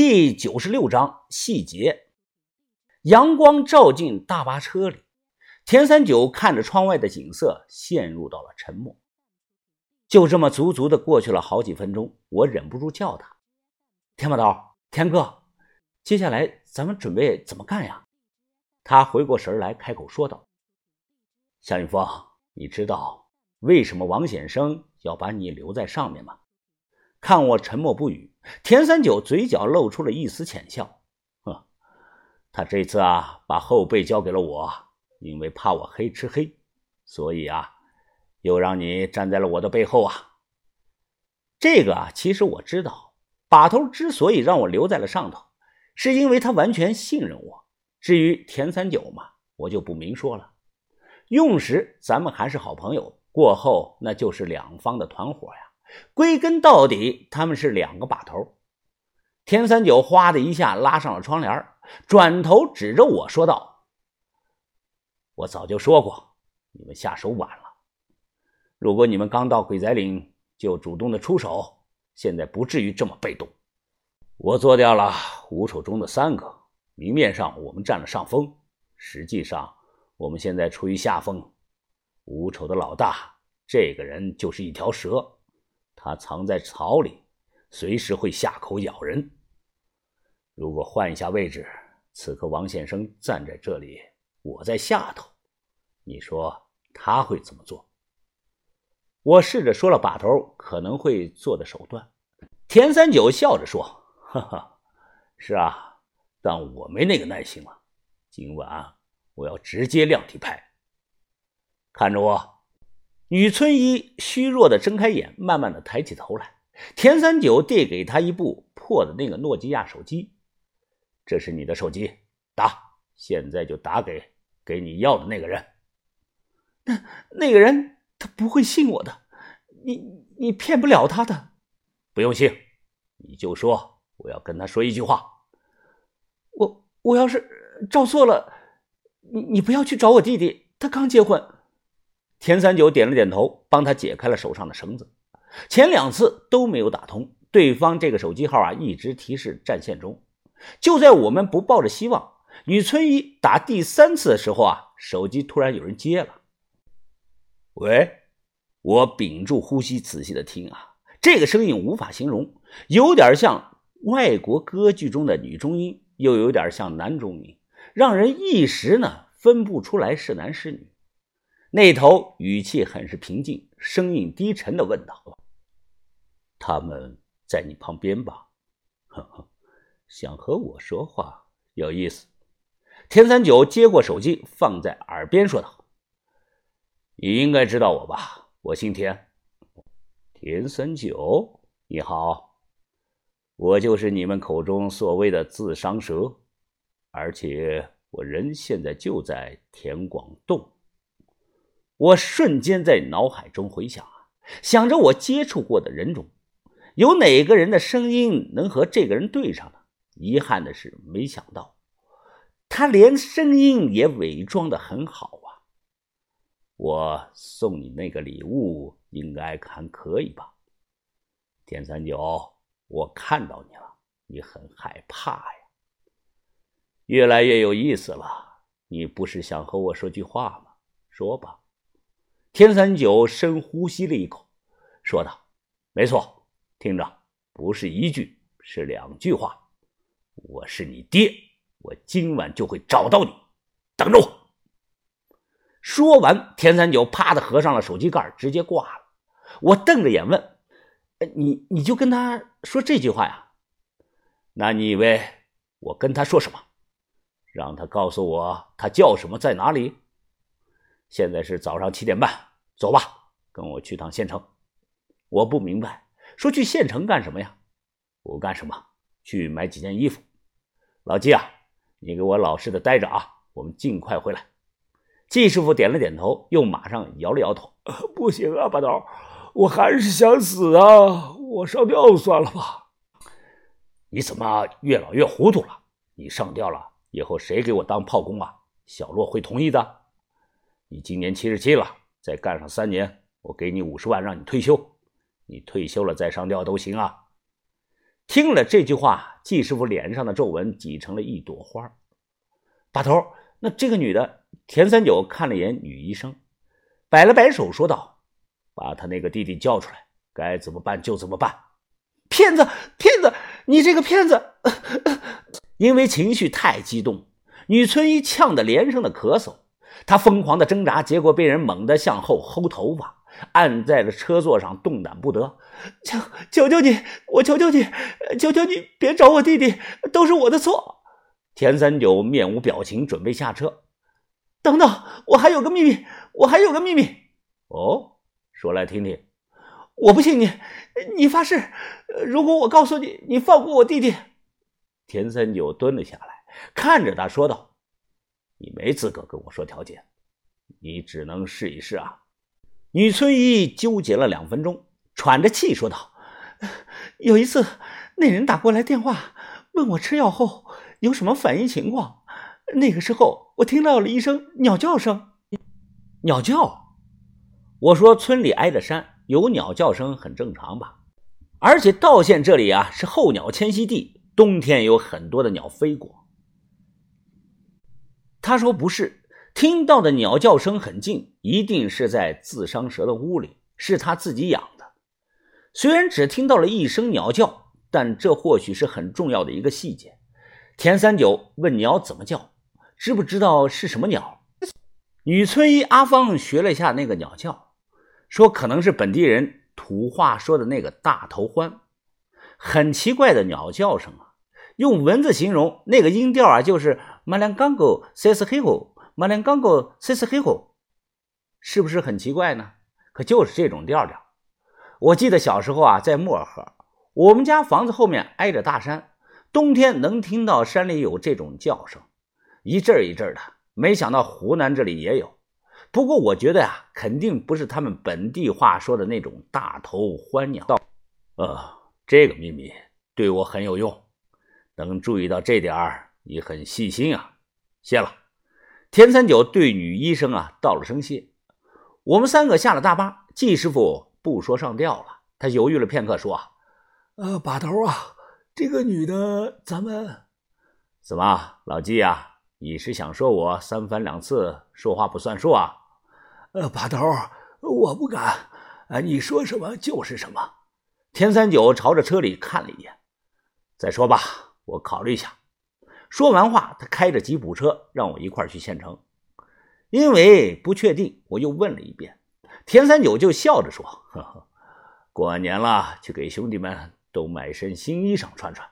第九十六章细节。阳光照进大巴车里，田三九看着窗外的景色，陷入到了沉默。就这么足足的过去了好几分钟，我忍不住叫他：“田把头，田哥，接下来咱们准备怎么干呀？”他回过神来，开口说道：“夏云峰，你知道为什么王显生要把你留在上面吗？”看我沉默不语，田三九嘴角露出了一丝浅笑。哼，他这次啊，把后背交给了我，因为怕我黑吃黑，所以啊，又让你站在了我的背后啊。这个啊，其实我知道，把头之所以让我留在了上头，是因为他完全信任我。至于田三九嘛，我就不明说了。用时咱们还是好朋友，过后那就是两方的团伙呀。归根到底，他们是两个把头。田三九哗的一下拉上了窗帘，转头指着我说道：“我早就说过，你们下手晚了。如果你们刚到鬼仔岭就主动的出手，现在不至于这么被动。我做掉了五丑中的三个，明面上我们占了上风，实际上我们现在处于下风。五丑的老大，这个人就是一条蛇。”他藏在草里，随时会下口咬人。如果换一下位置，此刻王先生站在这里，我在下头，你说他会怎么做？我试着说了把头可能会做的手段。田三九笑着说：“哈哈，是啊，但我没那个耐心了。今晚我要直接亮底牌，看着我。”女村医虚弱的睁开眼，慢慢的抬起头来。田三九递给他一部破的那个诺基亚手机，这是你的手机，打，现在就打给给你要的那个人。那那个人他不会信我的，你你骗不了他的。不用信，你就说我要跟他说一句话。我我要是照错了，你你不要去找我弟弟，他刚结婚。田三九点了点头，帮他解开了手上的绳子。前两次都没有打通，对方这个手机号啊一直提示占线中。就在我们不抱着希望，女村医打第三次的时候啊，手机突然有人接了。喂，我屏住呼吸，仔细的听啊，这个声音无法形容，有点像外国歌剧中的女中音，又有点像男中音，让人一时呢分不出来是男是女。那头语气很是平静，声音低沉的问道：“他们在你旁边吧？呵呵，想和我说话，有意思。”田三九接过手机，放在耳边说道：“你应该知道我吧？我姓田，田三九，你好，我就是你们口中所谓的自伤蛇，而且我人现在就在田广洞。”我瞬间在脑海中回想啊，想着我接触过的人中，有哪个人的声音能和这个人对上呢？遗憾的是，没想到，他连声音也伪装的很好啊。我送你那个礼物，应该还可以吧？田三九，我看到你了，你很害怕呀。越来越有意思了，你不是想和我说句话吗？说吧。田三九深呼吸了一口，说道：“没错，听着，不是一句，是两句话。我是你爹，我今晚就会找到你，等着我。”说完，田三九啪的合上了手机盖，直接挂了。我瞪着眼问：“你你就跟他说这句话呀？那你以为我跟他说什么？让他告诉我他叫什么，在哪里？现在是早上七点半。”走吧，跟我去趟县城。我不明白，说去县城干什么呀？不干什么，去买几件衣服。老季啊，你给我老实的待着啊，我们尽快回来。季师傅点了点头，又马上摇了摇头：“ 不行啊，八刀，我还是想死啊！我上吊算了吧。”你怎么越老越糊涂了？你上吊了以后，谁给我当炮工啊？小洛会同意的。你今年七十七了。再干上三年，我给你五十万，让你退休。你退休了再上吊都行啊。听了这句话，季师傅脸上的皱纹挤成了一朵花。把头，那这个女的，田三九看了一眼女医生，摆了摆手，说道：“把他那个弟弟叫出来，该怎么办就怎么办。”骗子，骗子，你这个骗子！因为情绪太激动，女村医呛得连声的咳嗽，他疯狂的挣扎，结果被人猛地向后薅头发。按在了车座上，动弹不得。求求求你，我求求你，求求你别找我弟弟，都是我的错。田三九面无表情，准备下车。等等，我还有个秘密，我还有个秘密。哦，说来听听。我不信你，你发誓，如果我告诉你，你放过我弟弟。田三九蹲了下来，看着他说道：“你没资格跟我说条件，你只能试一试啊。”女村医纠结了两分钟，喘着气说道：“有一次，那人打过来电话，问我吃药后有什么反应情况。那个时候，我听到了一声鸟叫声。鸟叫？我说村里挨着山，有鸟叫声很正常吧？而且道县这里啊是候鸟迁徙地，冬天有很多的鸟飞过。”他说：“不是。”听到的鸟叫声很近，一定是在自伤蛇的屋里，是他自己养的。虽然只听到了一声鸟叫，但这或许是很重要的一个细节。田三九问鸟怎么叫，知不知道是什么鸟？女村医阿芳学了一下那个鸟叫，说可能是本地人土话说的那个大头欢，很奇怪的鸟叫声啊！用文字形容那个音调啊，就是马良刚狗塞斯黑狗。马连刚狗嘶嘶嘿吼，是不是很奇怪呢？可就是这种调调。我记得小时候啊，在漠河，我们家房子后面挨着大山，冬天能听到山里有这种叫声，一阵一阵的。没想到湖南这里也有，不过我觉得呀，肯定不是他们本地话说的那种大头欢鸟道。呃，这个秘密对我很有用，能注意到这点儿，你很细心啊，谢了。田三九对女医生啊道了声谢，我们三个下了大巴。季师傅不说上吊了，他犹豫了片刻，说：“呃，把头啊，这个女的，咱们怎么，老季啊，你是想说我三番两次说话不算数啊？”呃，把头，我不敢，啊，你说什么就是什么。田三九朝着车里看了一眼，再说吧，我考虑一下。说完话，他开着吉普车让我一块去县城。因为不确定，我又问了一遍。田三九就笑着说：“ 呵呵，过完年了，去给兄弟们都买身新衣裳穿穿。”